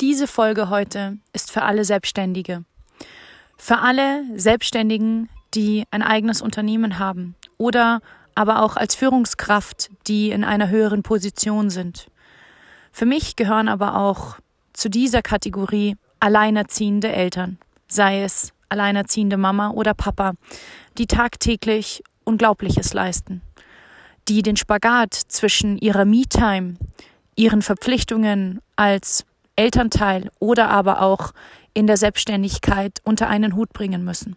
Diese Folge heute ist für alle Selbstständige. Für alle Selbstständigen, die ein eigenes Unternehmen haben oder aber auch als Führungskraft, die in einer höheren Position sind. Für mich gehören aber auch zu dieser Kategorie alleinerziehende Eltern, sei es alleinerziehende Mama oder Papa, die tagtäglich Unglaubliches leisten, die den Spagat zwischen ihrer Me-Time, ihren Verpflichtungen als Elternteil oder aber auch in der Selbstständigkeit unter einen Hut bringen müssen.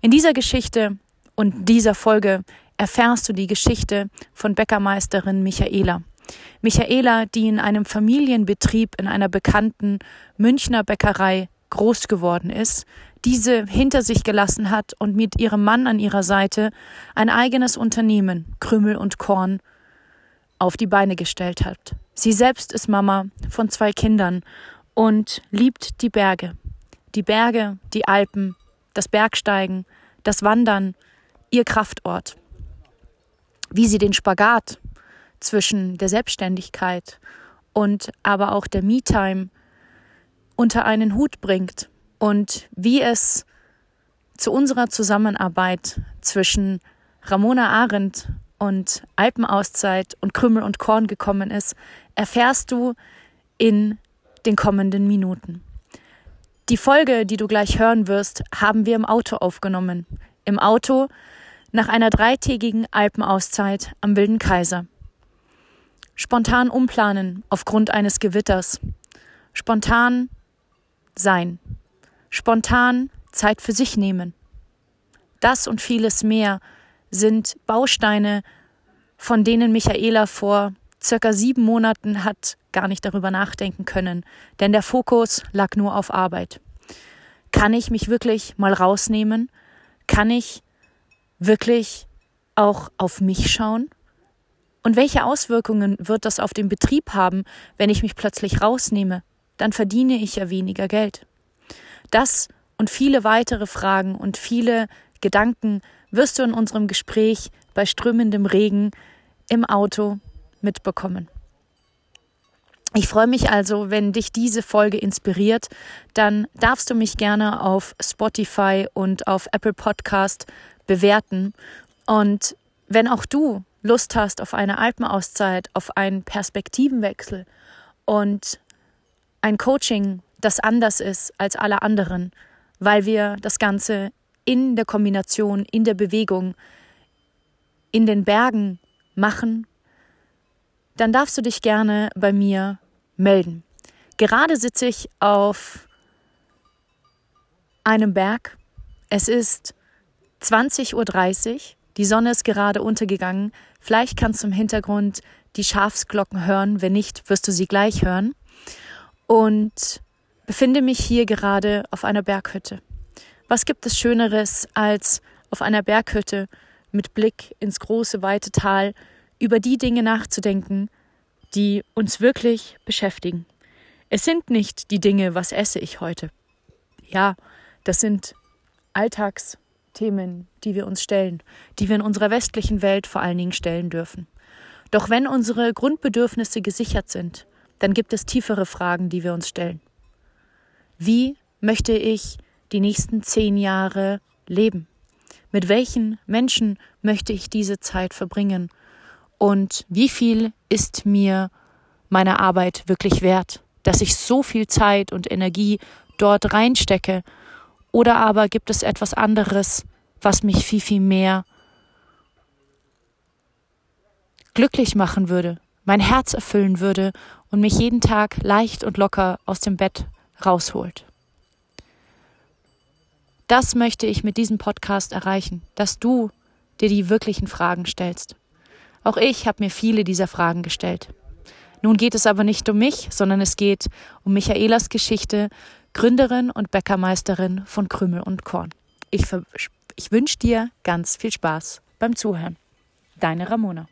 In dieser Geschichte und dieser Folge erfährst du die Geschichte von Bäckermeisterin Michaela. Michaela, die in einem Familienbetrieb in einer bekannten Münchner Bäckerei groß geworden ist, diese hinter sich gelassen hat und mit ihrem Mann an ihrer Seite ein eigenes Unternehmen, Krümel und Korn, auf die Beine gestellt hat. Sie selbst ist Mama von zwei Kindern und liebt die Berge. Die Berge, die Alpen, das Bergsteigen, das Wandern, ihr Kraftort. Wie sie den Spagat zwischen der Selbstständigkeit und aber auch der Me-Time unter einen Hut bringt und wie es zu unserer Zusammenarbeit zwischen Ramona Arendt und Alpenauszeit und Krümmel und Korn gekommen ist, erfährst du in den kommenden Minuten. Die Folge, die du gleich hören wirst, haben wir im Auto aufgenommen. Im Auto nach einer dreitägigen Alpenauszeit am Wilden Kaiser. Spontan umplanen aufgrund eines Gewitters. Spontan sein. Spontan Zeit für sich nehmen. Das und vieles mehr sind Bausteine, von denen Michaela vor circa sieben Monaten hat gar nicht darüber nachdenken können, denn der Fokus lag nur auf Arbeit. Kann ich mich wirklich mal rausnehmen? Kann ich wirklich auch auf mich schauen? Und welche Auswirkungen wird das auf den Betrieb haben, wenn ich mich plötzlich rausnehme? Dann verdiene ich ja weniger Geld. Das und viele weitere Fragen und viele Gedanken wirst du in unserem Gespräch bei strömendem Regen im Auto mitbekommen. Ich freue mich also, wenn dich diese Folge inspiriert, dann darfst du mich gerne auf Spotify und auf Apple Podcast bewerten. Und wenn auch du Lust hast auf eine Alpenauszeit, auf einen Perspektivenwechsel und ein Coaching, das anders ist als alle anderen, weil wir das Ganze in der Kombination, in der Bewegung, in den Bergen machen, dann darfst du dich gerne bei mir melden. Gerade sitze ich auf einem Berg. Es ist 20.30 Uhr. Die Sonne ist gerade untergegangen. Vielleicht kannst du im Hintergrund die Schafsglocken hören. Wenn nicht, wirst du sie gleich hören. Und befinde mich hier gerade auf einer Berghütte. Was gibt es Schöneres, als auf einer Berghütte mit Blick ins große, weite Tal über die Dinge nachzudenken, die uns wirklich beschäftigen? Es sind nicht die Dinge, was esse ich heute. Ja, das sind Alltagsthemen, die wir uns stellen, die wir in unserer westlichen Welt vor allen Dingen stellen dürfen. Doch wenn unsere Grundbedürfnisse gesichert sind, dann gibt es tiefere Fragen, die wir uns stellen. Wie möchte ich die nächsten zehn Jahre leben? Mit welchen Menschen möchte ich diese Zeit verbringen? Und wie viel ist mir meine Arbeit wirklich wert, dass ich so viel Zeit und Energie dort reinstecke? Oder aber gibt es etwas anderes, was mich viel, viel mehr glücklich machen würde, mein Herz erfüllen würde und mich jeden Tag leicht und locker aus dem Bett rausholt? Das möchte ich mit diesem Podcast erreichen, dass du dir die wirklichen Fragen stellst. Auch ich habe mir viele dieser Fragen gestellt. Nun geht es aber nicht um mich, sondern es geht um Michaelas Geschichte, Gründerin und Bäckermeisterin von Krümel und Korn. Ich, ich wünsche dir ganz viel Spaß beim Zuhören. Deine Ramona.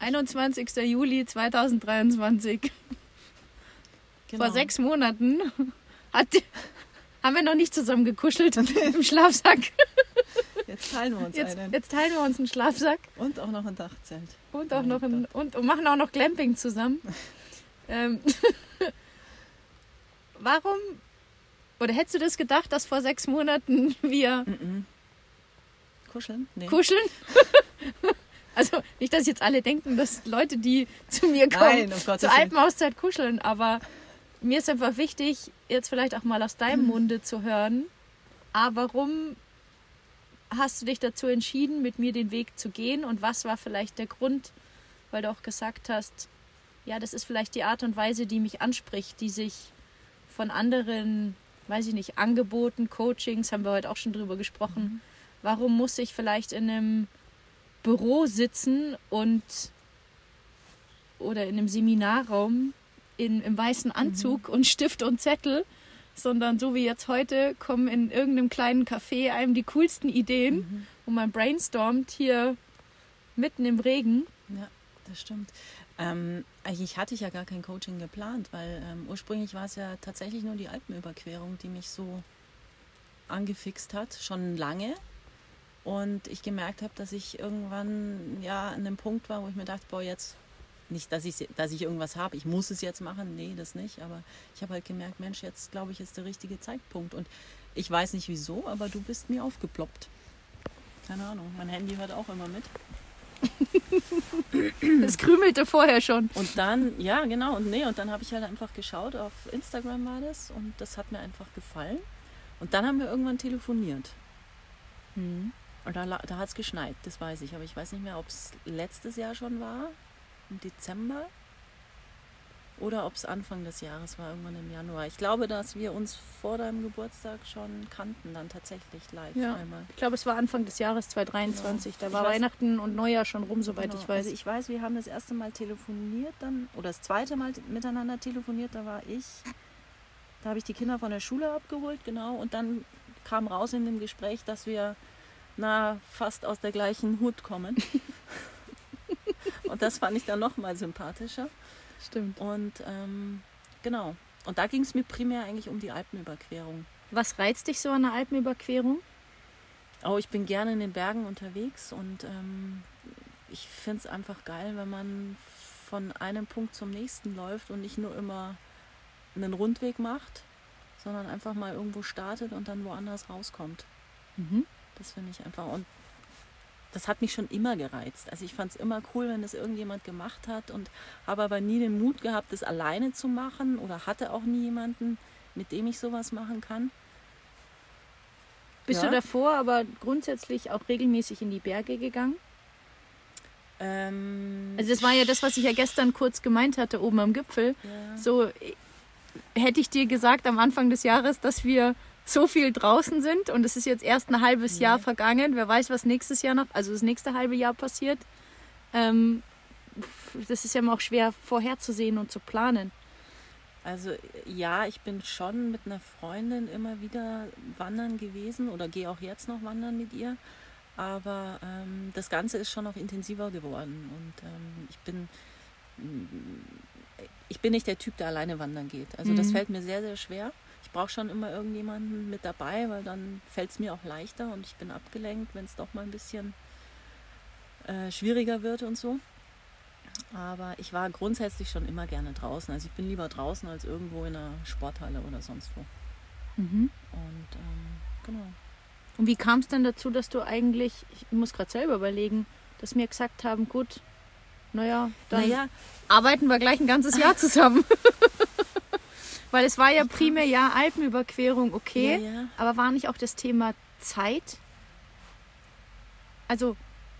21. Juli 2023. genau. Vor sechs Monaten hat, haben wir noch nicht zusammen gekuschelt im Schlafsack. Jetzt teilen wir uns Jetzt, einen. jetzt teilen wir uns einen Schlafsack Und auch noch ein Dachzelt. und auch Mein noch ein, und, und machen auch noch Glamping zusammen. ähm, warum oder hättest du das gedacht, dass vor sechs Monaten wir Mhm. Kuscheln? Nee. kuscheln? Also nicht, dass jetzt alle denken, dass Leute, die zu mir kommen, Nein, Gottes zur. Alpenauszeit kuscheln, aber mir ist einfach wichtig, jetzt vielleicht auch mal aus deinem Munde zu hören. Ah, warum hast du dich dazu entschieden, mit mir den Weg zu gehen und was war vielleicht der Grund, weil du auch gesagt hast, ja, das ist vielleicht die Art und Weise, die mich anspricht, die sich von anderen, weiß ich nicht, Angeboten, Coachings, haben wir heute auch schon drüber gesprochen. Warum muss ich vielleicht in einem Büro sitzen und oder in einem Seminarraum in, im weißen Anzug und Stift und Zettel, sondern so wie jetzt heute kommen in irgendeinem kleinen Café einem die coolsten Ideen und man brainstormt hier mitten im Regen. Ja, das stimmt. Ähm, eigentlich hatte ich ja gar kein Coaching geplant, weil ähm, ursprünglich war es ja tatsächlich nur die Alpenüberquerung, die mich so angefixt hat, schon lange. Und ich gemerkt habe, dass ich irgendwann ja an dem Punkt war, wo ich mir dachte, boah, jetzt nicht, dass ich, dass ich irgendwas habe, ich muss es jetzt machen, nee, das nicht. Aber ich habe halt gemerkt, Mensch, jetzt glaube ich, ist der richtige Zeitpunkt. Und ich weiß nicht wieso, aber du bist mir aufgeploppt. Keine Ahnung, mein Handy hört auch immer mit. Das krümelte vorher schon. Und dann, ja, genau, und nee, und dann habe ich halt einfach geschaut, auf Instagram war das und das hat mir einfach gefallen. Und dann haben wir irgendwann telefoniert. Und da, da hat es geschneit, das weiß ich. Aber ich weiß nicht mehr, ob es letztes Jahr schon war, im Dezember. Oder ob es Anfang des Jahres war, irgendwann im Januar. Ich glaube, dass wir uns vor deinem Geburtstag schon kannten, dann tatsächlich live Ja. einmal. Ich glaube, es war Anfang des Jahres 2023. Da Ich war weiß- Weihnachten und Neujahr schon rum, soweit Genau. ich weiß. Also ich weiß, wir haben das erste Mal telefoniert dann, oder das zweite Mal miteinander telefoniert, da war ich, da habe ich die Kinder von der Schule abgeholt, genau, und dann kam raus in dem Gespräch, dass wir na fast aus der gleichen Hut kommen. und das fand ich dann nochmal sympathischer. Stimmt. Und ähm, genau. Und da ging es mir primär eigentlich um die Alpenüberquerung. Was reizt dich so an der Alpenüberquerung? Oh, ich bin gerne in den Bergen unterwegs und ähm, ich finde es einfach geil, wenn man von einem Punkt zum nächsten läuft und nicht nur immer einen Rundweg macht, sondern einfach mal irgendwo startet und dann woanders rauskommt. Mhm. Das finde ich einfach. Und das hat mich schon immer gereizt. Also ich fand es immer cool, wenn das irgendjemand gemacht hat und habe aber nie den Mut gehabt, das alleine zu machen oder hatte auch nie jemanden, mit dem ich sowas machen kann. Bist Ja. du davor aber grundsätzlich auch regelmäßig in die Berge gegangen? Ähm, Also das war ja das, was ich ja gestern kurz gemeint hatte, oben am Gipfel. ja. So äh, hätte ich dir gesagt am Anfang des Jahres, dass wir so viel draußen sind und es ist jetzt erst ein halbes Nee. Jahr vergangen. Wer weiß, was nächstes Jahr noch, also das nächste halbe Jahr passiert. Ähm, das ist ja immer auch schwer vorherzusehen und zu planen. Also ja, ich bin schon mit einer Freundin immer wieder wandern gewesen oder gehe auch jetzt noch wandern mit ihr. Aber ähm, das Ganze ist schon noch intensiver geworden und ähm, ich bin ich bin nicht der Typ, der alleine wandern geht. Also das Mhm. fällt mir sehr, sehr schwer. Ich brauche schon immer irgendjemanden mit dabei, weil dann fällt es mir auch leichter und ich bin abgelenkt, wenn es doch mal ein bisschen äh, schwieriger wird und so. Aber ich war grundsätzlich schon immer gerne draußen. Also ich bin lieber draußen als irgendwo in einer Sporthalle oder sonst wo. Und ähm, genau. Und wie kam es denn dazu, dass du eigentlich, ich muss gerade selber überlegen, dass mir gesagt haben, gut, naja, dann Naja, arbeiten wir gleich ein ganzes Jahr zusammen. Weil es war ja primär ja Alpenüberquerung, okay, Ja, ja. aber war nicht auch das Thema Zeit? Also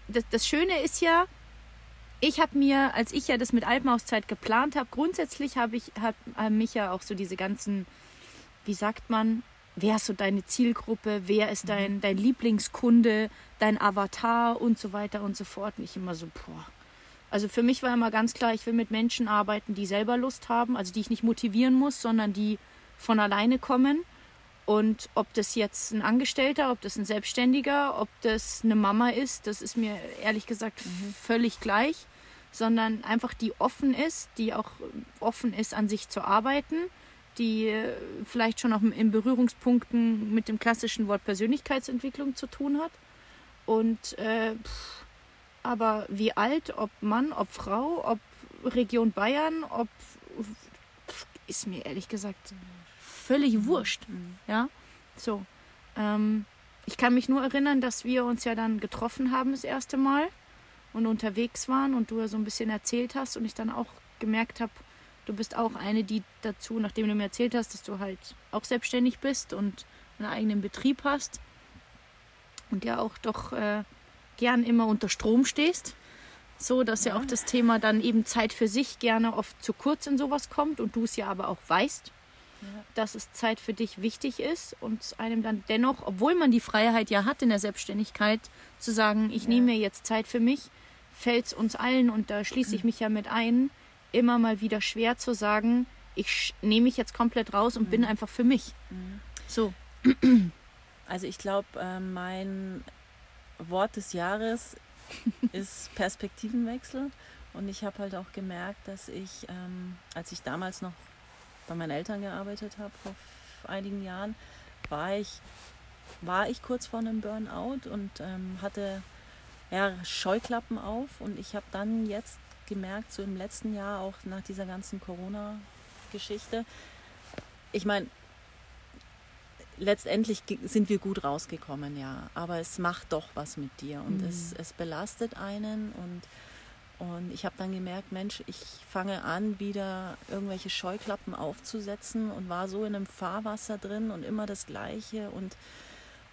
das, das Schöne ist ja, ich habe mir, als ich ja das mit Alpenauszeit geplant habe, grundsätzlich habe ich hab, mich ja auch so diese ganzen, wie sagt man, wer ist so deine Zielgruppe, wer ist dein, dein Lieblingskunde, dein Avatar und so weiter und so fort. Nicht immer so, boah. Also für mich war immer ganz klar, ich will mit Menschen arbeiten, die selber Lust haben, also die ich nicht motivieren muss, sondern die von alleine kommen. Und ob das jetzt ein Angestellter, ob das ein Selbstständiger, ob das eine Mama ist, das ist mir ehrlich gesagt mhm. völlig gleich, sondern einfach die offen ist, die auch offen ist, an sich zu arbeiten, die äh, vielleicht schon auch in Berührungspunkten mit dem klassischen Wort Persönlichkeitsentwicklung zu tun hat. Und äh, pff, aber wie alt, ob Mann, ob Frau, ob Region Bayern, ob ist mir ehrlich gesagt völlig mhm. wurscht. Mhm. Ja, so. Ähm, ich kann mich nur erinnern, dass wir uns ja dann getroffen haben das erste Mal und unterwegs waren und du ja so ein bisschen erzählt hast und ich dann auch gemerkt habe, du bist auch eine, die dazu, nachdem du mir erzählt hast, dass du halt auch selbstständig bist und einen eigenen Betrieb hast und ja auch doch äh, gern immer unter Strom stehst. So, dass ja. ja auch das Thema dann eben Zeit für sich gerne oft zu kurz in sowas kommt und du es ja aber auch weißt, ja. dass es Zeit für dich wichtig ist und einem dann dennoch, obwohl man die Freiheit ja hat in der Selbstständigkeit, zu sagen, ich ja. nehme mir jetzt Zeit für mich, fällt es uns allen, und da schließe ich mich ja mit ein, immer mal wieder schwer zu sagen, ich nehme mich jetzt komplett raus und mhm. bin einfach für mich. Mhm. So. Also ich glaube, äh, mein Wort des Jahres ist Perspektivenwechsel. Und ich habe halt auch gemerkt, dass ich, ähm, als ich damals noch bei meinen Eltern gearbeitet habe, vor einigen Jahren, war ich, war ich kurz vor einem Burnout und ähm, hatte ja, Scheuklappen auf. Und ich habe dann jetzt gemerkt, so im letzten Jahr, auch nach dieser ganzen Corona-Geschichte, ich meine, letztendlich sind wir gut rausgekommen, ja. Aber es macht doch was mit dir und mhm. es, es belastet einen und und ich habe dann gemerkt, Mensch, ich fange an, wieder irgendwelche Scheuklappen aufzusetzen und war so in einem Fahrwasser drin und immer das Gleiche und,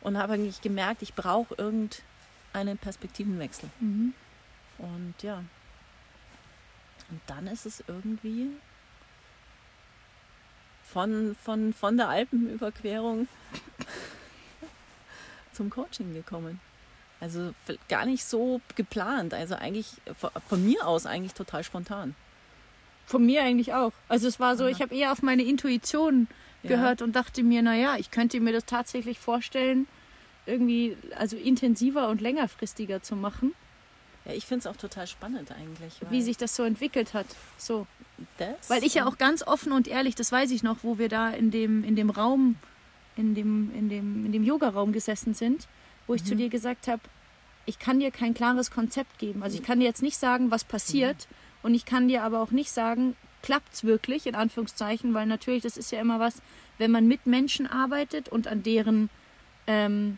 und habe eigentlich gemerkt, ich brauche irgendeinen Perspektivenwechsel. Mhm. Und ja, und dann ist es irgendwie von, von, von der Alpenüberquerung zum Coaching gekommen. Also gar nicht so geplant. Also eigentlich von mir aus eigentlich total spontan. Von mir eigentlich auch. Also es war so, Aha. ich habe eher auf meine Intuition gehört ja. und dachte mir, naja, ich könnte mir das tatsächlich vorstellen, irgendwie also intensiver und längerfristiger zu machen. Ja, ich finde es auch total spannend eigentlich. Wie sich das so entwickelt hat. So. Das? Weil ich ja auch ganz offen und ehrlich, das weiß ich noch, wo wir da in dem, in dem Raum, in dem, in dem, in dem Yoga-Raum gesessen sind, wo ich mhm. zu dir gesagt habe, ich kann dir kein klares Konzept geben. Also ich kann dir jetzt nicht sagen, was passiert. Mhm. Und ich kann dir aber auch nicht sagen, klappt es wirklich, in Anführungszeichen, weil natürlich, das ist ja immer was, wenn man mit Menschen arbeitet und an deren ähm,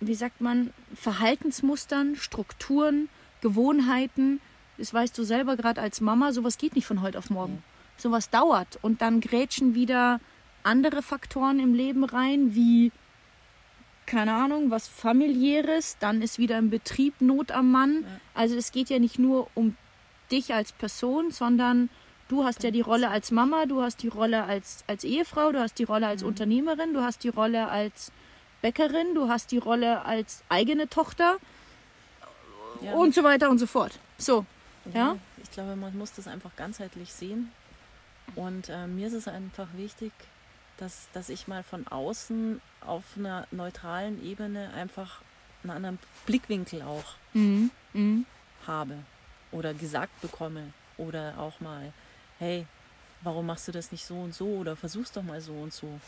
wie sagt man, Verhaltensmustern, Strukturen, Gewohnheiten. Das weißt du selber gerade als Mama, sowas geht nicht von heute auf morgen. Sowas dauert und dann grätschen wieder andere Faktoren im Leben rein, wie keine Ahnung, was familiäres, dann ist wieder im Betrieb Not am Mann. Also es geht ja nicht nur um dich als Person, sondern du hast ja die Rolle als Mama, du hast die Rolle als, als Ehefrau, du hast die Rolle als mhm. Unternehmerin, du hast die Rolle als Bäckerin, du hast die Rolle als eigene Tochter ja. und so weiter und so fort. So, ja. Ich glaube, man muss das einfach ganzheitlich sehen. Und äh, mir ist es einfach wichtig, dass, dass ich mal von außen auf einer neutralen Ebene einfach einen anderen Blickwinkel auch mhm. Mhm. habe oder gesagt bekomme oder auch mal, hey, warum machst du das nicht so und so oder versuchst doch mal so und so.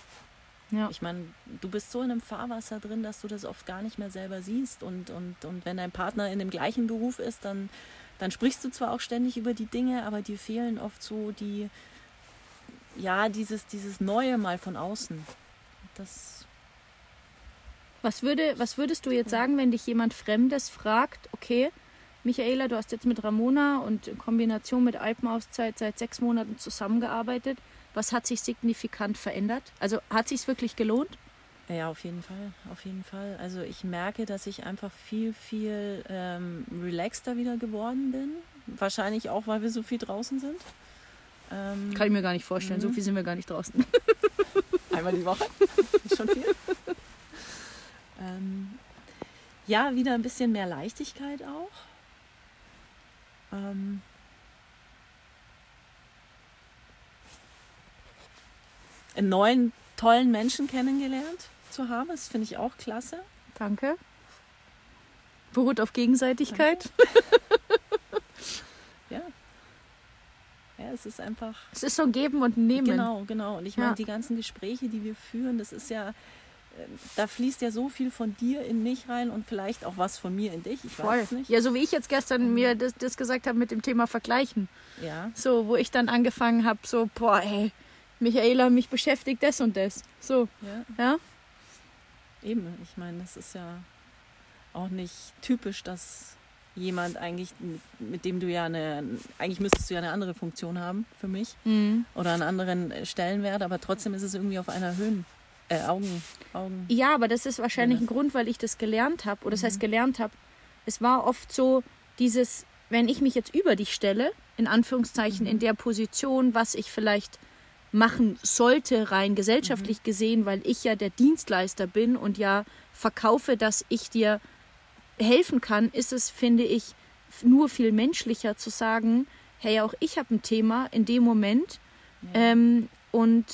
Ja. Ich meine, du bist so in einem Fahrwasser drin, dass du das oft gar nicht mehr selber siehst. Und, und, und wenn dein Partner in dem gleichen Beruf ist, dann, dann sprichst du zwar auch ständig über die Dinge, aber dir fehlen oft so die, ja, dieses, dieses Neue mal von außen. Das. Was, würde, was würdest du jetzt sagen, wenn dich jemand Fremdes fragt, okay, Michaela, du hast jetzt mit Ramona und in Kombination mit Alpenauszeit seit sechs Monaten zusammengearbeitet. Was hat sich signifikant verändert? Also hat sich es wirklich gelohnt? Ja, auf jeden Fall, auf jeden Fall. Also ich merke, dass ich einfach viel, viel ähm, relaxter wieder geworden bin. Wahrscheinlich auch, weil wir so viel draußen sind. Ähm, Kann ich mir gar nicht vorstellen. So mhm. viel sind wir gar nicht draußen. Einmal die Woche. Ist schon viel. ähm, ja, wieder ein bisschen mehr Leichtigkeit auch. Ähm, einen neuen tollen Menschen kennengelernt zu haben. Das finde ich auch klasse. Danke. Beruht auf Gegenseitigkeit. Ja. Ja, es ist einfach. Es ist so ein Geben und Nehmen. Genau, genau. Und ich Ja. meine, die ganzen Gespräche, die wir führen, das ist ja, da fließt ja so viel von dir in mich rein und vielleicht auch was von mir in dich. Ich Voll. weiß es nicht. Ja, so wie ich jetzt gestern mir das, das gesagt habe mit dem Thema Vergleichen. Ja, So, wo ich dann angefangen habe, so, boah, ey, Michaela, mich beschäftigt das und das. So, ja, ja. eben. Ich meine, das ist ja auch nicht typisch, dass jemand eigentlich, mit, mit dem du ja eine, eigentlich müsstest du ja eine andere Funktion haben für mich Mhm. oder einen anderen Stellenwert, aber trotzdem ist es irgendwie auf einer Höhen, äh, Augen, Augen. Ja, aber das ist wahrscheinlich Ja. ein Grund, weil ich das gelernt habe. Oder das heißt gelernt habe. Es war oft so dieses, wenn ich mich jetzt über dich stelle, in Anführungszeichen in der Position, was ich vielleicht machen sollte, rein gesellschaftlich gesehen, weil ich ja der Dienstleister bin und ja verkaufe, dass ich dir helfen kann, ist es, finde ich, nur viel menschlicher zu sagen, hey, auch ich habe ein Thema in dem Moment ähm, und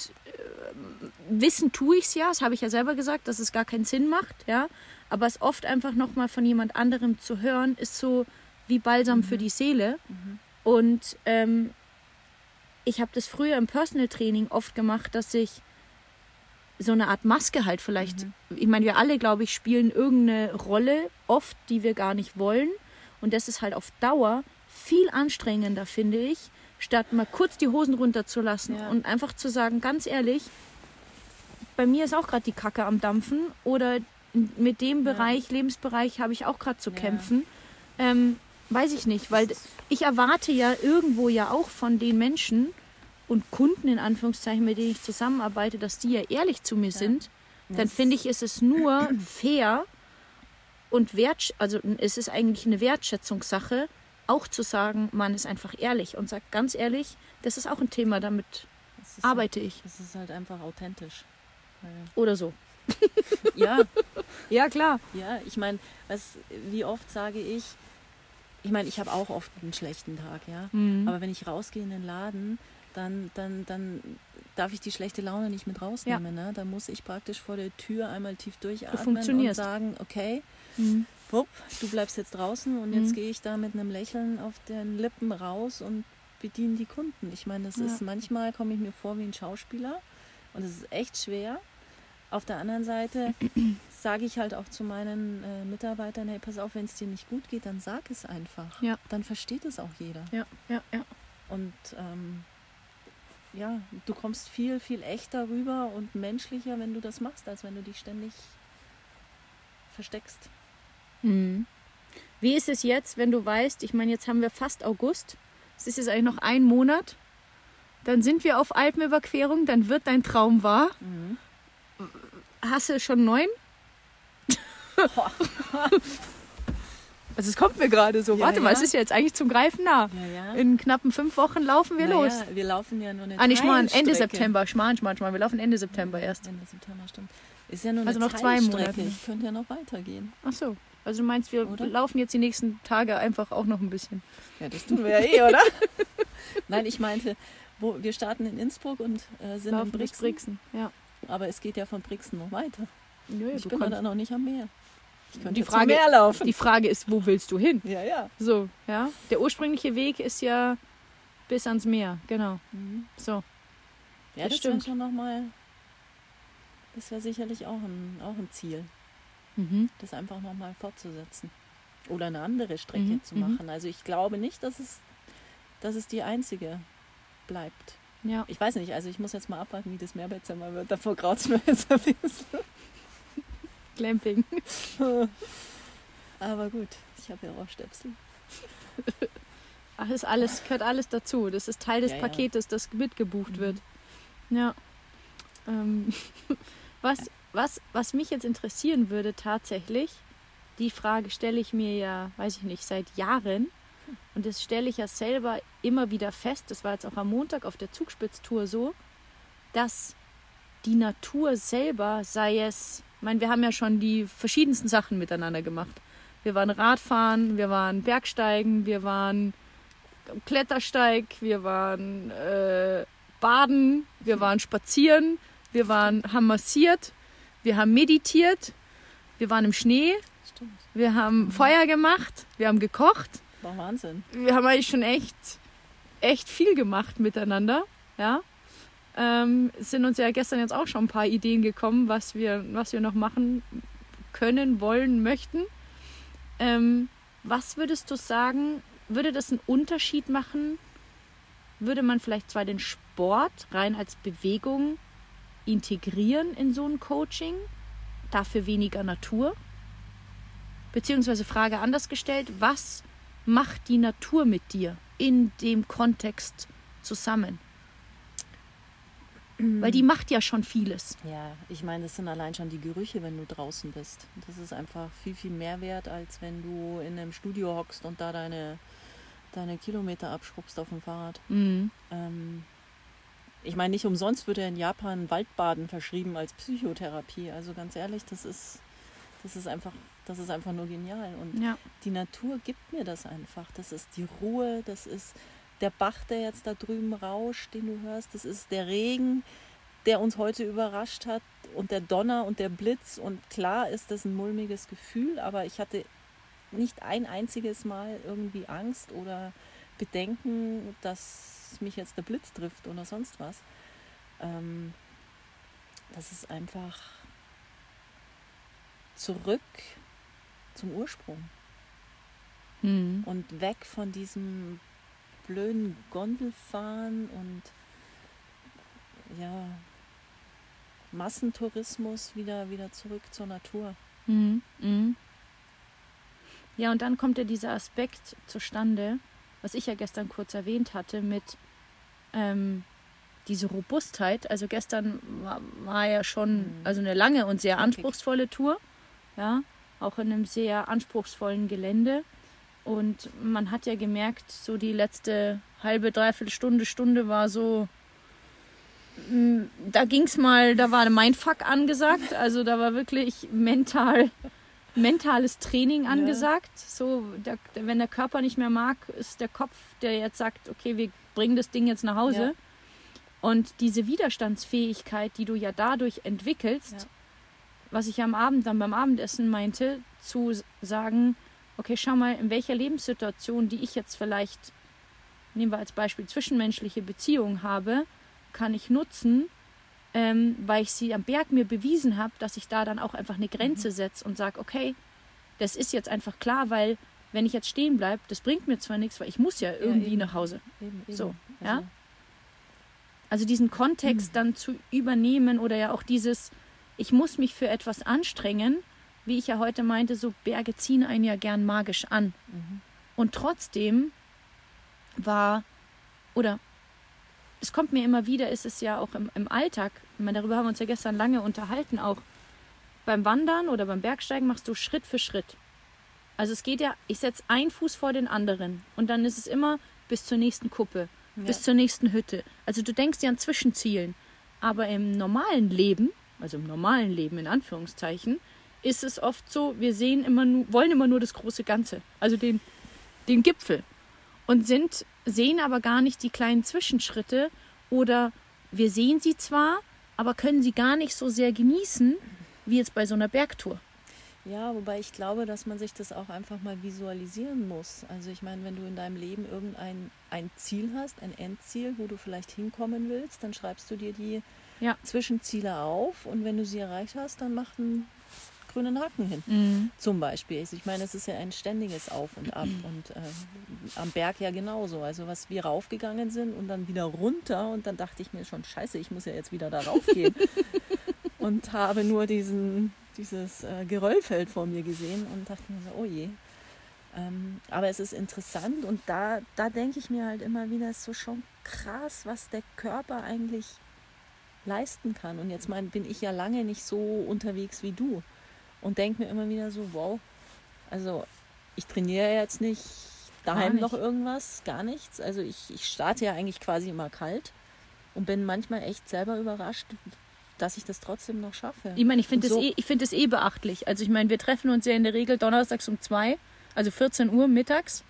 wissen tue ich es ja, das habe ich ja selber gesagt, dass es gar keinen Sinn macht, ja. Aber es oft einfach nochmal von jemand anderem zu hören, ist so wie Balsam für die Seele. Und ähm, ich habe das früher im Personal Training oft gemacht, dass ich so eine Art Maske halt vielleicht, ich meine, wir alle, glaube ich, spielen irgendeine Rolle oft, die wir gar nicht wollen. Und das ist halt auf Dauer viel anstrengender, finde ich, statt mal kurz die Hosen runterzulassen Ja. und einfach zu sagen, ganz ehrlich, bei mir ist auch gerade die Kacke am Dampfen oder mit dem Bereich, Lebensbereich habe ich auch gerade zu Ja. kämpfen. Ähm, weiß ich nicht, weil ich erwarte ja irgendwo ja auch von den Menschen und Kunden in Anführungszeichen, mit denen ich zusammenarbeite, dass die ja ehrlich zu mir sind. Dann finde ich, ist es nur fair und wert, also es ist eigentlich eine Wertschätzungssache, auch zu sagen, man ist einfach ehrlich und sagt ganz ehrlich, das ist auch ein Thema, damit ist arbeite ich. Halt, das ist halt einfach authentisch. Oder so. Ja, Ja, klar. Ja, ich meine, was, wie oft sage ich, ich meine, ich habe auch oft einen schlechten Tag, ja. Mhm. Aber wenn ich rausgehe in den Laden, dann, dann, dann darf ich die schlechte Laune nicht mit rausnehmen. Ne? Dann muss ich praktisch vor der Tür einmal tief durchatmen und sagen, okay, Mhm. Wupp, du bleibst jetzt draußen und Mhm. jetzt gehe ich da mit einem Lächeln auf den Lippen raus und bediene die Kunden. Ich meine, das Ja. ist manchmal komme ich mir vor wie ein Schauspieler und es ist echt schwer. Auf der anderen Seite sage ich halt auch zu meinen äh, Mitarbeitern, hey, pass auf, wenn es dir nicht gut geht, dann sag es einfach. Ja. Dann versteht es auch jeder. Ja, ja, ja. Und ähm, ja, du kommst viel, viel echter rüber und menschlicher, wenn du das machst, als wenn du dich ständig versteckst. Mhm. Wie ist es jetzt, wenn du weißt, ich meine, jetzt haben wir fast August, es ist jetzt eigentlich noch ein Monat, dann sind wir auf Alpenüberquerung, dann wird dein Traum wahr. Mhm. Hast du schon neun? also es kommt mir gerade so. Ja, Warte mal, ja. es ist ja jetzt eigentlich zum Greifen nah. Ja. In knappen fünf Wochen laufen wir Naja, los. Wir laufen ja nur eine Ah, nicht Schmarrn, Ende. September. Schmarrn, Schmarrn, Schmarrn. Wir laufen Ende September erst. Ende September, stimmt. Ist ja nur eine Also noch zwei. Monate. Ich könnte ja noch weitergehen. Ach so. Also du meinst, wir Oder? laufen jetzt die nächsten Tage einfach auch noch ein bisschen. Ja, das tun wir ja eh, oder? Nein, ich meinte, wo, wir starten in Innsbruck und äh, sind laufen in Brixen. Brixen. Ja. Aber es geht ja von Brixen noch weiter. Nö, Ich bin dann noch nicht am Meer. Ich könnte Die Frage- Meer laufen. Die Frage ist, wo willst du hin? Ja, ja. So, ja. Der ursprüngliche Weg ist ja bis ans Meer, genau. Mhm. So. Ja, Das das, stimmt. schon nochmal, das wäre sicherlich auch ein, auch ein Ziel, Mhm. das einfach nochmal fortzusetzen. Oder eine andere Strecke Mhm, zu mhm. machen. Also ich glaube nicht, dass es, dass es die einzige bleibt. Ja. Ich weiß nicht, also ich muss jetzt mal abwarten, wie das Mehrbettzimmer wird. Davor graut es mir jetzt ein bisschen. Glamping. Aber gut, ich habe ja auch Stöpsel. Ach, ist alles, gehört alles dazu. Das ist Teil des ja. Paketes, das mitgebucht Mhm. wird. Ja. Ähm, was, was, was mich jetzt interessieren würde tatsächlich, die Frage stelle ich mir ja, weiß ich nicht, seit Jahren. Und das stelle ich ja selber immer wieder fest, das war jetzt auch am Montag auf der Zugspitztour so, dass die Natur selber, sei es, ich meine, wir haben ja schon die verschiedensten Sachen miteinander gemacht. Wir waren Radfahren, wir waren Bergsteigen, wir waren Klettersteig, wir waren äh, Baden, wir waren spazieren, wir waren, haben massiert, wir haben meditiert, wir waren im Schnee, Stimmt. wir haben Feuer gemacht, wir haben gekocht. War Wahnsinn. Wir haben eigentlich schon echt, echt viel gemacht miteinander. Ja. Ähm, es sind uns ja gestern jetzt auch schon ein paar Ideen gekommen, was wir, was wir noch machen können, wollen, möchten. Ähm, was würdest du sagen, würde das einen Unterschied machen? Würde man vielleicht zwar den Sport rein als Bewegung integrieren in so ein Coaching, dafür weniger Natur? Beziehungsweise Frage anders gestellt, was macht die Natur mit dir in dem Kontext zusammen? Weil die macht ja schon vieles. Ja, ich meine, das sind allein schon die Gerüche, wenn du draußen bist. Das ist einfach viel, viel mehr wert, als wenn du in einem Studio hockst und da deine, deine Kilometer abschrubbst auf dem Fahrrad. Mhm. Ähm, ich meine, nicht umsonst wird ja in Japan Waldbaden verschrieben als Psychotherapie. Also ganz ehrlich, das ist, das ist einfach, das ist einfach nur genial. Und Ja. die Natur gibt mir das einfach. Das ist die Ruhe, das ist der Bach, der jetzt da drüben rauscht, den du hörst, das ist der Regen, der uns heute überrascht hat und der Donner und der Blitz. Und klar ist das ein mulmiges Gefühl, aber ich hatte nicht ein einziges Mal irgendwie Angst oder Bedenken, dass mich jetzt der Blitz trifft oder sonst was. Ähm, das ist einfach zurück zum Ursprung Mhm. und weg von diesem blöden Gondelfahren und ja, Massentourismus wieder, wieder zurück zur Natur. Mhm. Mhm. Ja, und dann kommt ja dieser Aspekt zustande, was ich ja gestern kurz erwähnt hatte, mit ähm, diese Robustheit. Also gestern war, war ja schon Mhm. also eine lange und sehr anspruchsvolle Tour, ja, auch in einem sehr anspruchsvollen Gelände. Und man hat ja gemerkt, so die letzte halbe, dreiviertel Stunde, Stunde war so, mm, da ging's mal, da war mein Fuck angesagt. Also da war wirklich mental, mentales Training Ja. angesagt. So, der, wenn der Körper nicht mehr mag, ist der Kopf, der jetzt sagt, okay, wir bringen das Ding jetzt nach Hause. Ja. Und diese Widerstandsfähigkeit, die du ja dadurch entwickelst, Ja. was ich am Abend dann beim Abendessen meinte, zu sagen, okay, schau mal, in welcher Lebenssituation, die ich jetzt vielleicht, nehmen wir als Beispiel zwischenmenschliche Beziehungen habe, kann ich nutzen, ähm, weil ich sie am Berg mir bewiesen habe, dass ich da dann auch einfach eine Grenze setze und sage, okay, das ist jetzt einfach klar, weil wenn ich jetzt stehen bleibe, das bringt mir zwar nichts, weil ich muss ja irgendwie eben. nach Hause. Eben, eben. So, Also, ja. Also diesen Kontext Mhm. dann zu übernehmen oder ja auch dieses, ich muss mich für etwas anstrengen, wie ich ja heute meinte, so Berge ziehen einen ja gern magisch an. Mhm. Und trotzdem war, oder es kommt mir immer wieder, ist es ja auch im, im Alltag, ich meine, darüber haben wir uns ja gestern lange unterhalten, auch beim Wandern oder beim Bergsteigen machst du Schritt für Schritt. Also es geht ja, ich setze einen Fuß vor den anderen und dann ist es immer bis zur nächsten Kuppe, Ja. bis zur nächsten Hütte. Also du denkst ja an Zwischenzielen. Aber im normalen Leben, also im normalen Leben in Anführungszeichen, ist es oft so, wir sehen immer nur, wollen immer nur das große Ganze, also den, den Gipfel. Und sind, sehen aber gar nicht die kleinen Zwischenschritte oder wir sehen sie zwar, aber können sie gar nicht so sehr genießen, wie jetzt bei so einer Bergtour. Ja, wobei ich glaube, dass man sich das auch einfach mal visualisieren muss. Also ich meine, wenn du in deinem Leben irgendein ein Ziel hast, ein Endziel, wo du vielleicht hinkommen willst, dann schreibst du dir die Ja. Zwischenziele auf und wenn du sie erreicht hast, dann mach einen grünen Haken hin. Zum Beispiel. Also Ich meine, es ist ja ein ständiges Auf und Ab und äh, am Berg ja genauso. Also was wir raufgegangen sind und dann wieder runter und dann dachte ich mir schon, scheiße, ich muss ja jetzt wieder da raufgehen. und habe nur diesen, dieses äh, Geröllfeld vor mir gesehen und dachte mir so, oh je. Ähm, aber es ist interessant und da, da denke ich mir halt immer wieder, es ist so schon krass, was der Körper eigentlich leisten kann. Und jetzt mein, bin ich ja lange nicht so unterwegs wie du und denke mir immer wieder so, wow, also ich trainiere jetzt nicht daheim nicht. noch irgendwas, gar nichts. Also ich, ich starte ja eigentlich quasi immer kalt und bin manchmal echt selber überrascht, dass ich das trotzdem noch schaffe. Ich meine, ich finde Und das, so- eh, ich find das eh beachtlich. Also ich meine, wir treffen uns ja in der Regel donnerstags um zwei, also 14 Uhr mittags.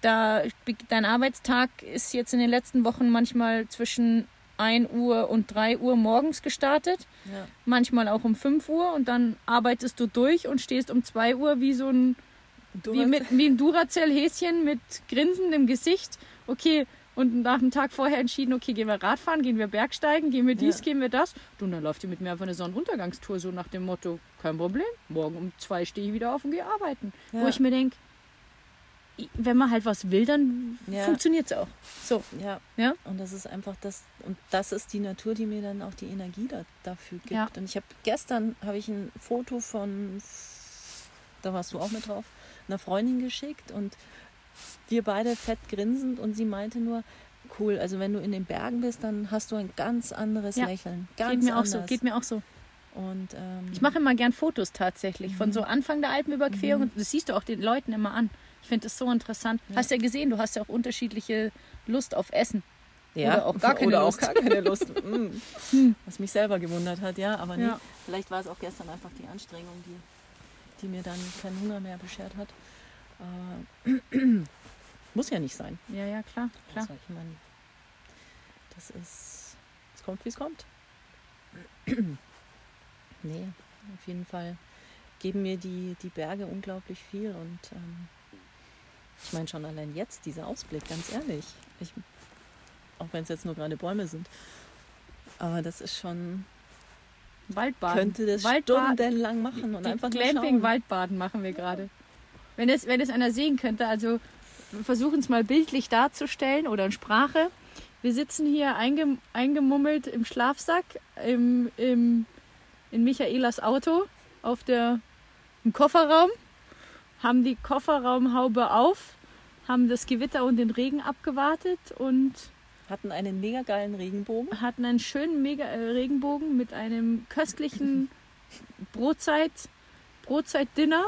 Da dein Arbeitstag ist jetzt in den letzten Wochen manchmal zwischen 1 Uhr und 3 Uhr morgens gestartet, Ja. manchmal auch um 5 Uhr und dann arbeitest du durch und stehst um 2 Uhr wie so ein Du wie, mit, wie ein Duracell-Häschen mit grinsendem Gesicht. Okay, und nach dem Tag vorher entschieden, okay, gehen wir Radfahren, gehen wir Bergsteigen, gehen wir dies, Ja. gehen wir das. Du, und dann läuft ihr mit mir einfach eine Sonnenuntergangstour, so nach dem Motto, kein Problem, morgen um zwei stehe ich wieder auf und gehe arbeiten. Wo Ja. ich mir denke, wenn man halt was will, dann Ja. funktioniert es auch. So, Ja. Ja? Und das ist einfach das, und das ist die Natur, die mir dann auch die Energie da, dafür gibt. Ja. Und ich habe gestern habe ich ein Foto von, da warst du auch mit drauf, einer Freundin geschickt und wir beide fett grinsend und sie meinte nur, cool, also wenn du in den Bergen bist, dann hast du ein ganz anderes Ja. Lächeln. Ganz geht mir auch anders. so, geht mir auch so. Und ähm, Ich mache immer gern Fotos tatsächlich Mhm. von so Anfang der Alpenüberquerung. Und Das siehst du auch den Leuten immer an. Ich finde das so interessant. Ja. Hast ja gesehen, du hast ja auch unterschiedliche Lust auf Essen. ja, oder auch gar keine oder Lust. auch gar keine Lust. Mm. Hm. Was mich selber gewundert hat, ja, aber nee, Ja. vielleicht war es auch gestern einfach die Anstrengung, die, die mir dann keinen Hunger mehr beschert hat. Äh, muss ja nicht sein. Ja, ja, klar, klar. Also ich meine, das ist, es kommt, wie es kommt. nee, auf jeden Fall geben mir die, die Berge unglaublich viel und ähm, ich meine schon allein jetzt dieser Ausblick, ganz ehrlich. Ich, auch wenn es jetzt nur gerade Bäume sind. Aber das ist schon, Waldbaden. könnte das Waldbaden. stundenlang machen und Die einfach Glamping. Waldbaden machen wir gerade. Wenn es, wenn es einer sehen könnte, also wir versuchen es mal bildlich darzustellen oder in Sprache. Wir sitzen hier einge, eingemummelt im Schlafsack im, im, in Michaelas Auto auf der, im Kofferraum, haben die Kofferraumhaube auf, haben das Gewitter und den Regen abgewartet und Hatten einen mega geilen Regenbogen. hatten einen schönen Mega äh, Regenbogen mit einem köstlichen Brotzeit, Brotzeit-Dinner,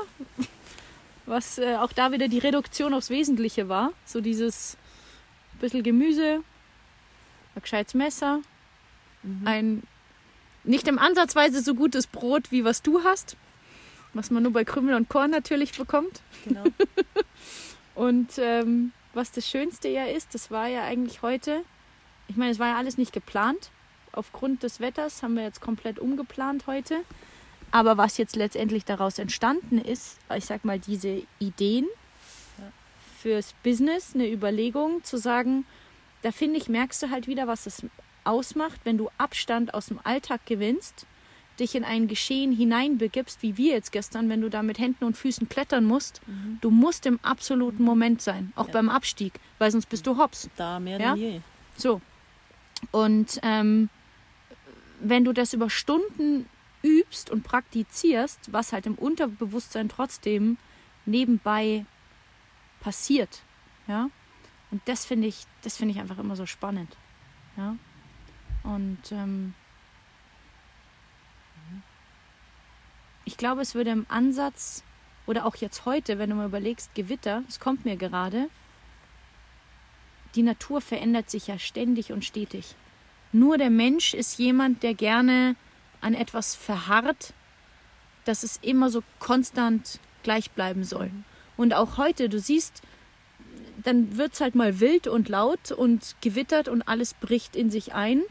was äh, auch da wieder die Reduktion aufs Wesentliche war. So dieses bisschen Gemüse, ein gescheites Messer, Mhm. ein nicht im Ansatzweise so gutes Brot, wie was du hast, was man nur bei Krümmel und Korn natürlich bekommt. Genau. Und ähm, was das Schönste ja ist, das war ja eigentlich heute, ich meine, es war ja alles nicht geplant. Aufgrund des Wetters haben wir jetzt komplett umgeplant heute. Aber was jetzt letztendlich daraus entstanden ist, ich sag mal, diese Ideen Ja. fürs Business, eine Überlegung zu sagen, da finde ich, merkst du halt wieder, was es ausmacht, wenn du Abstand aus dem Alltag gewinnst, dich in ein Geschehen hineinbegibst, wie wir jetzt gestern, wenn du da mit Händen und Füßen klettern musst. Mhm. Du musst im absoluten Moment sein, auch Ja. beim Abstieg, weil sonst bist du hops. Da mehr Ja? denn je. So. Und ähm, wenn du das über Stunden übst und praktizierst, was halt im Unterbewusstsein trotzdem nebenbei passiert, ja. Und das finde ich, das finde ich einfach immer so spannend, ja. Und ähm, ich glaube, es würde im Ansatz oder auch jetzt heute, wenn du mal überlegst, Gewitter, es kommt mir gerade, die Natur verändert sich ja ständig und stetig. Nur der Mensch ist jemand, der gerne an etwas verharrt, dass es immer so konstant gleich bleiben soll. Und auch heute, du siehst, dann wird es halt mal wild und laut und gewittert und alles bricht in sich ein.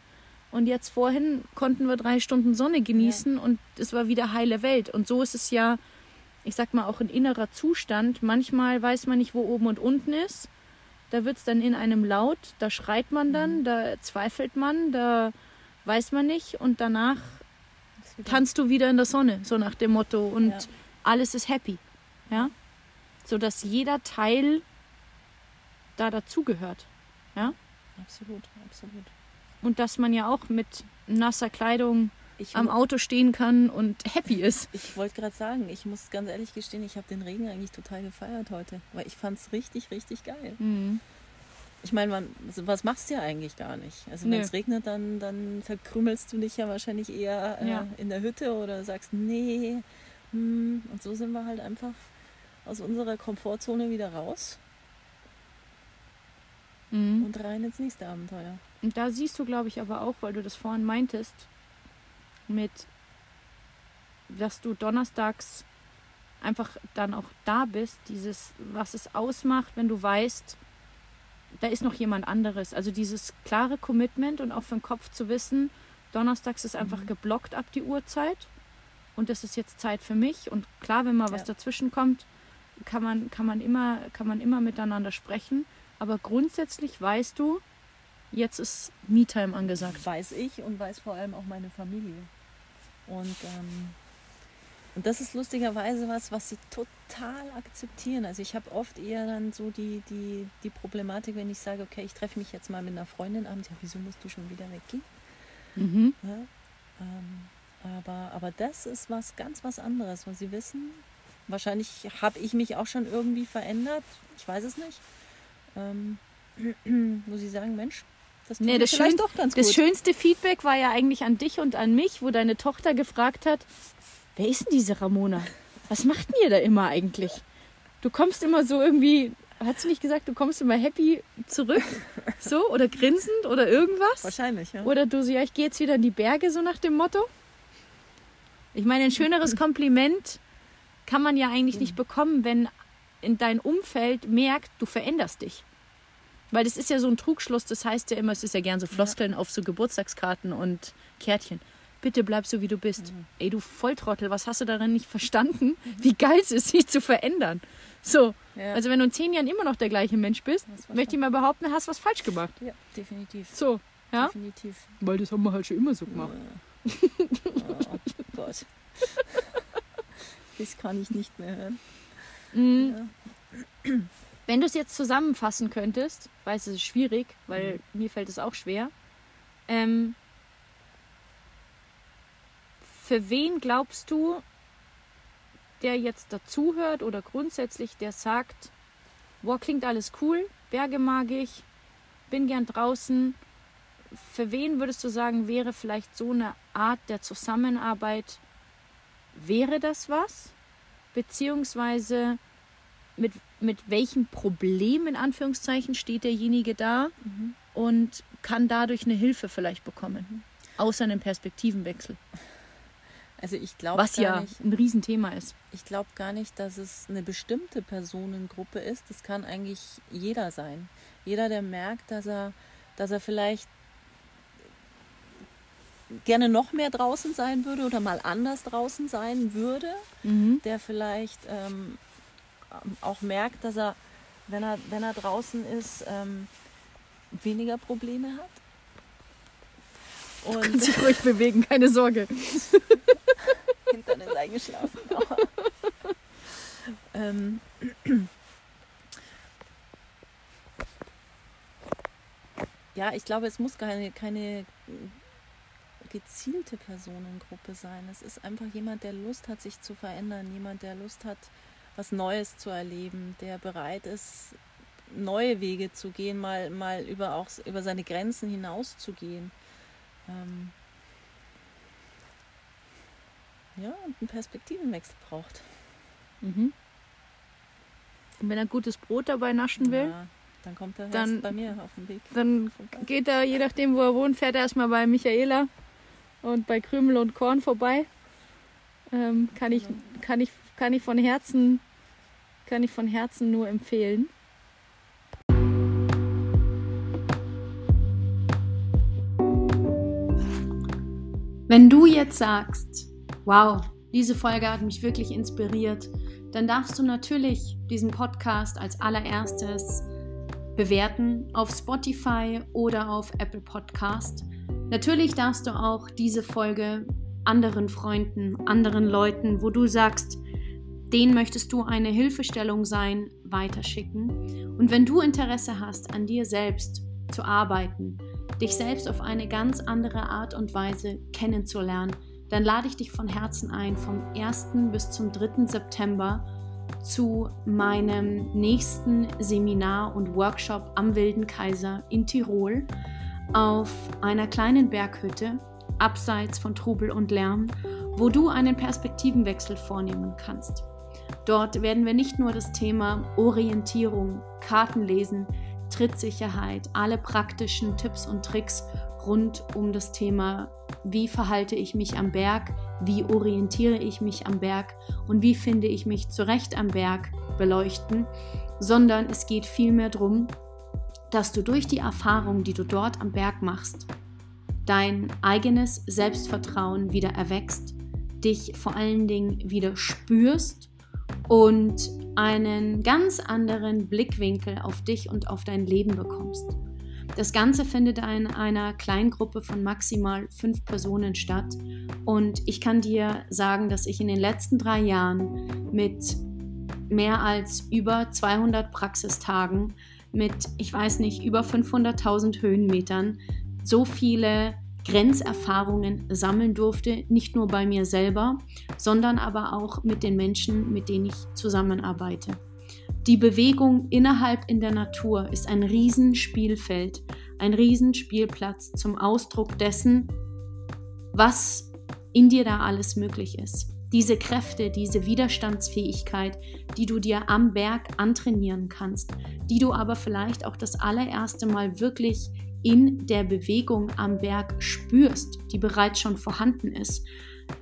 Und jetzt vorhin konnten wir drei Stunden Sonne genießen und es war wieder heile Welt. Und so ist es ja, ich sag mal, auch ein innerer Zustand. Manchmal weiß man nicht, wo oben und unten ist. Da wird es dann in einem laut, da schreit man dann, da zweifelt man, da weiß man nicht und danach tanzt du wieder in der Sonne, so nach dem Motto und Ja. alles ist happy. Ja? So dass jeder Teil da dazugehört. Absolut, absolut. Und dass man ja auch mit nasser Kleidung Ich, am Auto stehen kann und happy ist. ich wollte gerade sagen, ich muss ganz ehrlich gestehen, ich habe den Regen eigentlich total gefeiert heute, weil ich fand es richtig, richtig geil. Mhm. Ich meine, was machst du ja eigentlich gar nicht? Also wenn es regnet, dann, dann verkrümmelst du dich ja wahrscheinlich eher äh, Ja. in der Hütte oder sagst, nee. Hm. Und so sind wir halt einfach aus unserer Komfortzone wieder raus Mhm. und rein ins nächste Abenteuer. Und da siehst du, glaube ich, aber auch, weil du das vorhin meintest, mit, dass du donnerstags einfach dann auch da bist, dieses, was es ausmacht, wenn du weißt, da ist noch jemand anderes. Also dieses klare Commitment und auch für den Kopf zu wissen, Donnerstags ist einfach mhm. geblockt ab die Uhrzeit und das ist jetzt Zeit für mich. Und klar, wenn mal was dazwischen kommt, kann man, kann, man immer, kann man immer miteinander sprechen. Aber grundsätzlich weißt du, jetzt ist Me-Time angesagt. Weiß ich und weiß vor allem auch meine Familie. Und, ähm, und das ist lustigerweise was, was sie total akzeptieren. Also ich habe oft eher dann so die, die, die Problematik, wenn ich sage, okay, ich treffe mich jetzt mal mit einer Freundin abends, ja, wieso musst du schon wieder weggehen? Mhm. Ja, ähm, aber, aber das ist was ganz was anderes, was sie wissen. Wahrscheinlich habe ich mich auch schon irgendwie verändert. Ich weiß es nicht. Ähm, muss ich sagen, Mensch, das, nee, das, schön, das schönste Feedback war ja eigentlich an dich und an mich, wo deine Tochter gefragt hat, wer ist denn diese Ramona? Was macht denn ihr da immer eigentlich? Du kommst immer so irgendwie, hat sie nicht gesagt, du kommst immer happy zurück? So? Oder grinsend oder irgendwas? Wahrscheinlich, ja. Oder du so, ja, ich gehe jetzt wieder in die Berge, so nach dem Motto. Ich meine, ein schöneres Kompliment kann man ja eigentlich nicht bekommen, wenn in dein Umfeld merkt, du veränderst dich. Weil das ist ja so ein Trugschluss, das heißt ja immer, es ist ja gern so Floskeln ja. auf so Geburtstagskarten und Kärtchen. Bitte bleib so, wie du bist. Mhm. Ey, du Volltrottel, was hast du darin nicht verstanden? Wie geil es ist, sich zu verändern. So, ja. also wenn du in zehn Jahren immer noch der gleiche Mensch bist, möchte ich mal behaupten, hast was falsch gemacht. Ja, definitiv. So, ja? Definitiv. Weil das haben wir halt schon immer so gemacht. Ja. oh Gott. das kann ich nicht mehr hören. Mhm. Ja. Wenn du es jetzt zusammenfassen könntest, weiß es ist schwierig, weil mhm. mir fällt es auch schwer. Ähm, für wen glaubst du, der jetzt dazuhört oder grundsätzlich, der sagt, boah, klingt alles cool, Berge mag ich, bin gern draußen. Für wen würdest du sagen, wäre vielleicht so eine Art der Zusammenarbeit, wäre das was? Beziehungsweise mit, mit welchem Problem in Anführungszeichen steht derjenige da mhm. und kann dadurch eine Hilfe vielleicht bekommen, mhm. außer einem Perspektivenwechsel. Also ich glaube was ja nicht, ein Riesenthema ist. Ich glaube gar nicht, dass es eine bestimmte Personengruppe ist. Das kann eigentlich jeder sein. Jeder, der merkt, dass er, dass er vielleicht gerne noch mehr draußen sein würde oder mal anders draußen sein würde, mhm. der vielleicht ähm, auch merkt, dass er, wenn er, wenn er draußen ist, ähm, weniger Probleme hat. Und du kannst dich ruhig bewegen, keine Sorge. Hintern ist eingeschlafen. ähm, ja, ich glaube, es muss keine, keine gezielte Personengruppe sein. Es ist einfach jemand, der Lust hat, sich zu verändern, jemand, der Lust hat, was Neues zu erleben, der bereit ist, neue Wege zu gehen, mal, mal über, auch, über seine Grenzen hinaus zu gehen. Ähm ja, und einen Perspektivenwechsel braucht. Mhm. Und wenn er gutes Brot dabei naschen will, ja, dann kommt er dann, bei mir auf den Weg. Dann geht er, je nachdem, wo er wohnt, fährt er erstmal bei Michaela und bei Krümel und Korn vorbei. Ähm, kann, ich, genau. kann, ich, kann ich von Herzen kann ich von Herzen nur empfehlen. Wenn du jetzt sagst, wow, diese Folge hat mich wirklich inspiriert, dann darfst du natürlich diesen Podcast als allererstes bewerten auf Spotify oder auf Apple Podcast. Natürlich darfst du auch diese Folge anderen Freunden, anderen Leuten, wo du sagst, den möchtest du eine Hilfestellung sein, weiterschicken. Und wenn du Interesse hast, an dir selbst zu arbeiten, dich selbst auf eine ganz andere Art und Weise kennenzulernen, dann lade ich dich von Herzen ein, vom 1. bis zum 3. September zu meinem nächsten Seminar und Workshop am Wilden Kaiser in Tirol auf einer kleinen Berghütte abseits von Trubel und Lärm, wo du einen Perspektivenwechsel vornehmen kannst. Dort werden wir nicht nur das Thema Orientierung, Kartenlesen, Trittsicherheit, alle praktischen Tipps und Tricks rund um das Thema, wie verhalte ich mich am Berg, wie orientiere ich mich am Berg und wie finde ich mich zurecht am Berg beleuchten, sondern es geht vielmehr darum, dass du durch die Erfahrung, die du dort am Berg machst, dein eigenes Selbstvertrauen wieder erwächst, dich vor allen Dingen wieder spürst und einen ganz anderen Blickwinkel auf dich und auf dein Leben bekommst. Das Ganze findet in einer Kleingruppe von maximal fünf Personen statt. Und ich kann dir sagen, dass ich in den letzten drei Jahren mit mehr als über 200 Praxistagen, mit, ich weiß nicht, über 500.000 Höhenmetern so viele Grenzerfahrungen sammeln durfte, nicht nur bei mir selber, sondern aber auch mit den Menschen, mit denen ich zusammenarbeite. Die Bewegung innerhalb in der Natur ist ein Riesenspielfeld, ein Riesenspielplatz zum Ausdruck dessen, was in dir da alles möglich ist. Diese Kräfte, diese Widerstandsfähigkeit, die du dir am Berg antrainieren kannst, die du aber vielleicht auch das allererste Mal wirklich in der Bewegung am Berg spürst, die bereits schon vorhanden ist.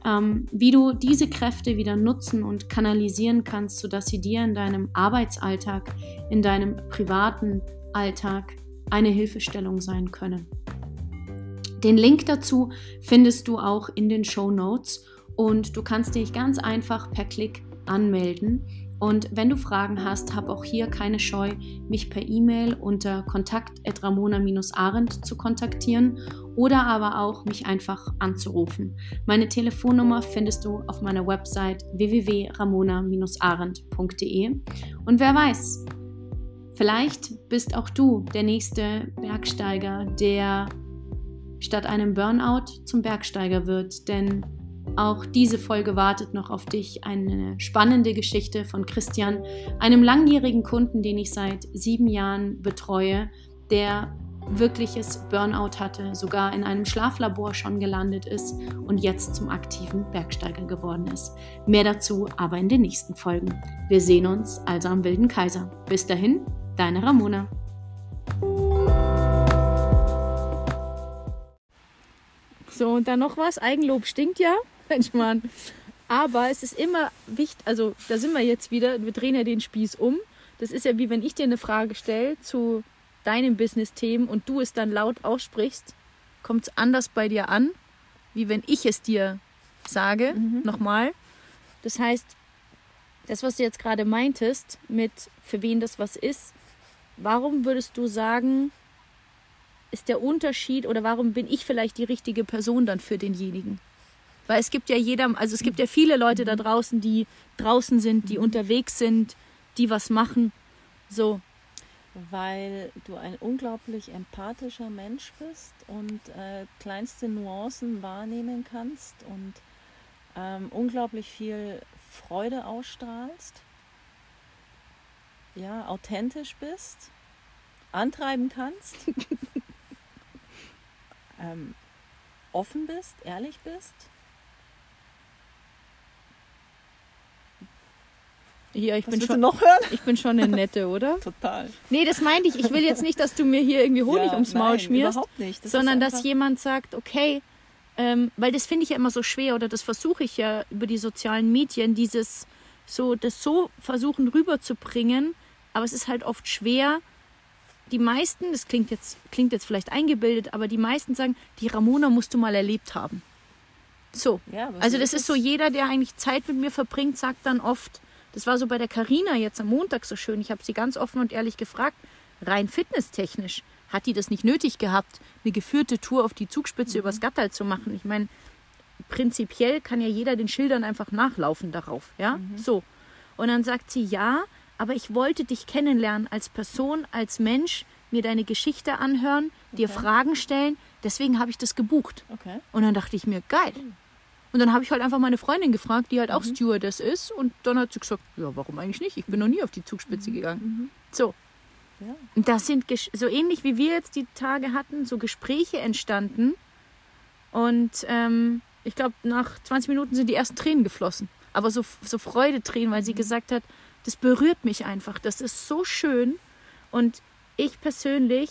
Ähm, wie du diese Kräfte wieder nutzen und kanalisieren kannst, sodass sie dir in deinem Arbeitsalltag, in deinem privaten Alltag eine Hilfestellung sein können. Den Link dazu findest du auch in den Show Notes und du kannst dich ganz einfach per Klick anmelden. Und wenn du Fragen hast, hab auch hier keine Scheu, mich per E-Mail unter kontakt.ramona-arendt zu kontaktieren oder aber auch mich einfach anzurufen. Meine Telefonnummer findest du auf meiner Website www.ramona-arendt.de. Und wer weiß, vielleicht bist auch du der nächste Bergsteiger, der statt einem Burnout zum Bergsteiger wird, denn auch diese Folge wartet noch auf dich. Eine spannende Geschichte von Christian, einem langjährigen Kunden, den ich seit sieben Jahren betreue, der wirkliches Burnout hatte, sogar in einem Schlaflabor schon gelandet ist und jetzt zum aktiven Bergsteiger geworden ist. Mehr dazu aber in den nächsten Folgen. Wir sehen uns also am Wilden Kaiser. Bis dahin, deine Ramona. So, und dann noch was. Eigenlob stinkt ja. Mensch, Mann. Aber es ist immer wichtig, also da sind wir jetzt wieder, wir drehen ja den Spieß um. Das ist ja wie wenn ich dir eine Frage stelle zu deinen Business-Themen und du es dann laut aussprichst, kommt es anders bei dir an, wie wenn ich es dir sage. Mhm. Nochmal. Das heißt, das, was du jetzt gerade meintest, mit für wen das was ist, warum würdest du sagen, ist der Unterschied oder warum bin ich vielleicht die richtige Person dann für denjenigen? Weil es gibt ja jeder, also es gibt ja viele Leute da draußen, die draußen sind, die unterwegs sind, die was machen. So. Weil du ein unglaublich empathischer Mensch bist und äh, kleinste Nuancen wahrnehmen kannst und ähm, unglaublich viel Freude ausstrahlst. Ja, authentisch bist, antreiben kannst, ähm, offen bist, ehrlich bist Ja, ich Was bin schon noch hören? Ich bin schon eine nette, oder? Total. Nee, das meinte ich. Ich will jetzt nicht, dass du mir hier irgendwie Honig ja, ums Maul nein, schmierst. Überhaupt nicht. Das sondern dass jemand sagt, okay, ähm, weil das finde ich ja immer so schwer oder das versuche ich ja über die sozialen Medien, dieses so, das so versuchen rüberzubringen, aber es ist halt oft schwer. Die meisten, das klingt jetzt, klingt jetzt vielleicht eingebildet, aber die meisten sagen, die Ramona musst du mal erlebt haben. So. Ja, also das ist so, jeder, der eigentlich Zeit mit mir verbringt, sagt dann oft, das war so bei der Karina jetzt am Montag so schön. Ich habe sie ganz offen und ehrlich gefragt, rein fitnesstechnisch, hat die das nicht nötig gehabt, eine geführte Tour auf die Zugspitze mhm. übers Gattal zu machen? Ich meine, prinzipiell kann ja jeder den Schildern einfach nachlaufen darauf, ja? Mhm. So. Und dann sagt sie, ja, aber ich wollte dich kennenlernen als Person, als Mensch, mir deine Geschichte anhören, okay. dir Fragen stellen. Deswegen habe ich das gebucht. Okay. Und dann dachte ich mir, geil. Mhm. Und dann habe ich halt einfach meine Freundin gefragt, die halt auch mhm. Stewardess ist. Und dann hat sie gesagt, ja, warum eigentlich nicht? Ich bin noch nie auf die Zugspitze mhm. gegangen. Mhm. So. Ja. Und das sind so ähnlich wie wir jetzt die Tage hatten, so Gespräche entstanden. Und ähm, ich glaube, nach 20 Minuten sind die ersten Tränen geflossen. Aber so, so Freudetränen, weil sie gesagt hat, das berührt mich einfach. Das ist so schön. Und ich persönlich,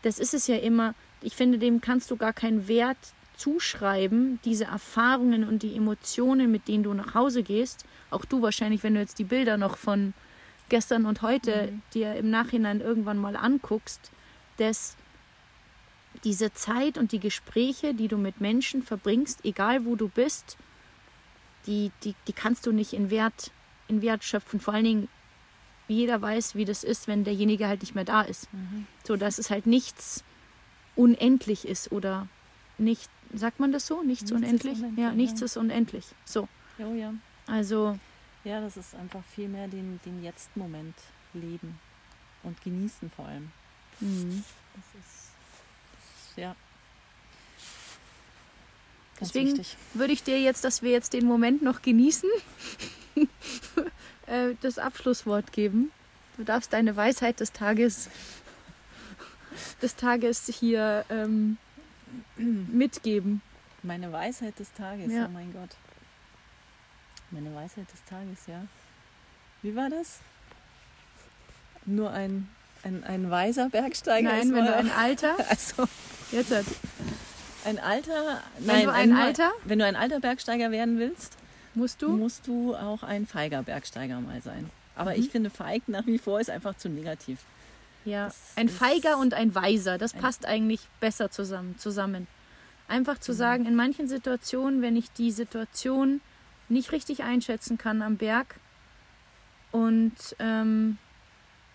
das ist es ja immer, ich finde, dem kannst du gar keinen Wert zuschreiben, diese Erfahrungen und die Emotionen, mit denen du nach Hause gehst, auch du wahrscheinlich, wenn du jetzt die Bilder noch von gestern und heute mhm. dir im Nachhinein irgendwann mal anguckst, dass diese Zeit und die Gespräche, die du mit Menschen verbringst, egal wo du bist, die, die, die kannst du nicht in Wert, in Wert schöpfen. Vor allen Dingen, jeder weiß, wie das ist, wenn derjenige halt nicht mehr da ist. Mhm. So, dass es halt nichts unendlich ist oder nicht, sagt man das so? Nichts, Nichts unendlich? unendlich, Ja, nichts ist unendlich. So, Oh ja. also Ja, das ist einfach viel mehr den, den Jetzt-Moment leben und genießen vor allem. mh. Das ist, das ist ja. Ganz Deswegen- wichtig. würde ich dir jetzt, dass wir jetzt den Moment noch genießen, äh, das Abschlusswort geben. Du darfst deine Weisheit des Tages, des Tages hier ähm, mitgeben. Meine Weisheit des Tages, Ja. oh mein Gott. Meine Weisheit des Tages, ja. Wie war das? Nur ein, ein, ein weiser Bergsteiger Nein, wenn du ein Alter, also jetzt hat, ein alter, wenn du ein nur- Alter, wenn du ein alter Bergsteiger werden willst, musst du, musst du auch ein feiger Bergsteiger mal sein. Aber Mhm. ich finde feig nach wie vor ist einfach zu negativ. Ja, das ein Feiger und ein Weiser, das ein- passt eigentlich besser zusammen. zusammen. Einfach zu Genau. sagen, in manchen Situationen, wenn ich die Situation nicht richtig einschätzen kann am Berg und ähm,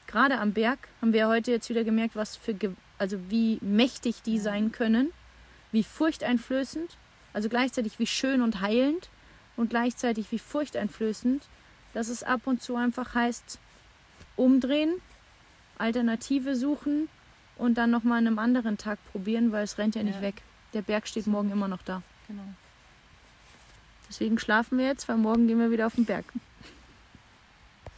gerade am Berg haben wir heute jetzt wieder gemerkt, was für, Ge also wie mächtig die Ja. sein können, wie furchteinflößend, also gleichzeitig wie schön und heilend und gleichzeitig wie furchteinflößend, dass es ab und zu einfach heißt, umdrehen, Alternative suchen und dann nochmal an einem anderen Tag probieren, weil es rennt ja nicht Ja. weg. Der Berg steht morgen immer noch da. Genau. Deswegen schlafen wir jetzt, weil morgen gehen wir wieder auf den Berg.